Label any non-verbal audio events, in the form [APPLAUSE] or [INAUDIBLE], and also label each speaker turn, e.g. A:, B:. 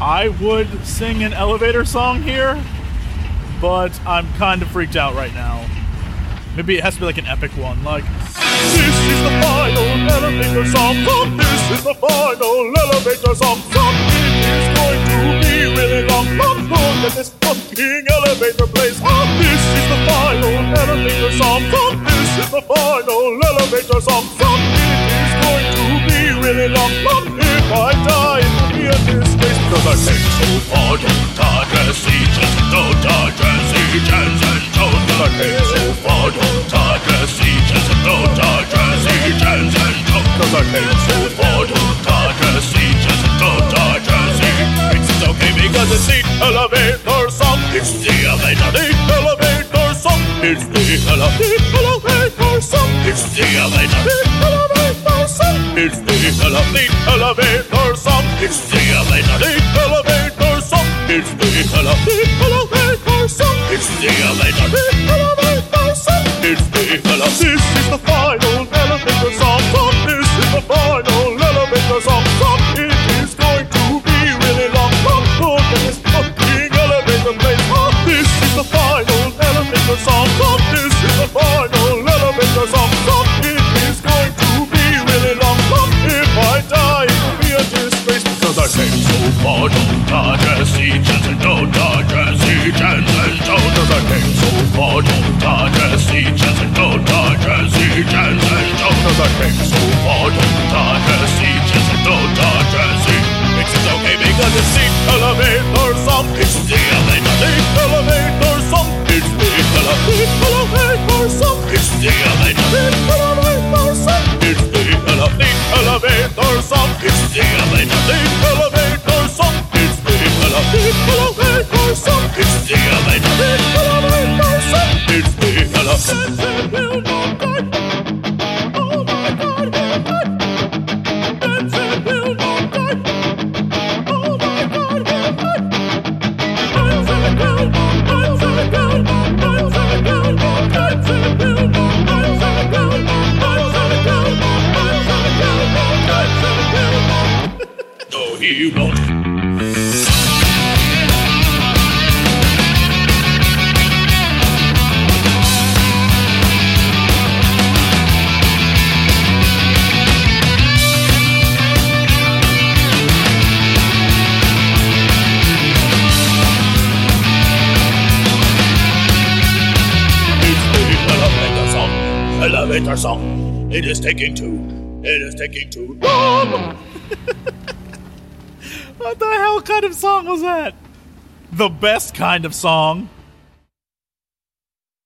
A: I would sing an elevator song here, but I'm kind of freaked out right now. Maybe it has to be like an epic one, like
B: This is the final elevator song. From this is the final elevator song. From it is going to be really long. Long more than this fucking elevator place. Oh, this is the final elevator song. From this is the final elevator song. From it is going to be really long. Long if I die, it will be at this because I came so as eaches, don't touch as eaches, and don't I came so as eaches, don't touch as eaches, and don't because I came so as eaches, don't touch as eaches. It's okay because it's the elevator song. It's the elevator, the elevator song. It's the elevator song. It's the elevator, the elevator. It's the elevator song. It's the elevator, song. It's the elevator Don't touch and touch as eaches and because I came so far. Don't touch as and touch as eaches and because I came so far. Don't touch as and don't touch It's the. Oh my God, we'll. Dancing. Dancing dancing dancing dancing dancing dancing. No, he won't. Elevator song. It is taking two. It is taking too long. [LAUGHS]
A: What the hell kind of song was that? The best kind of song.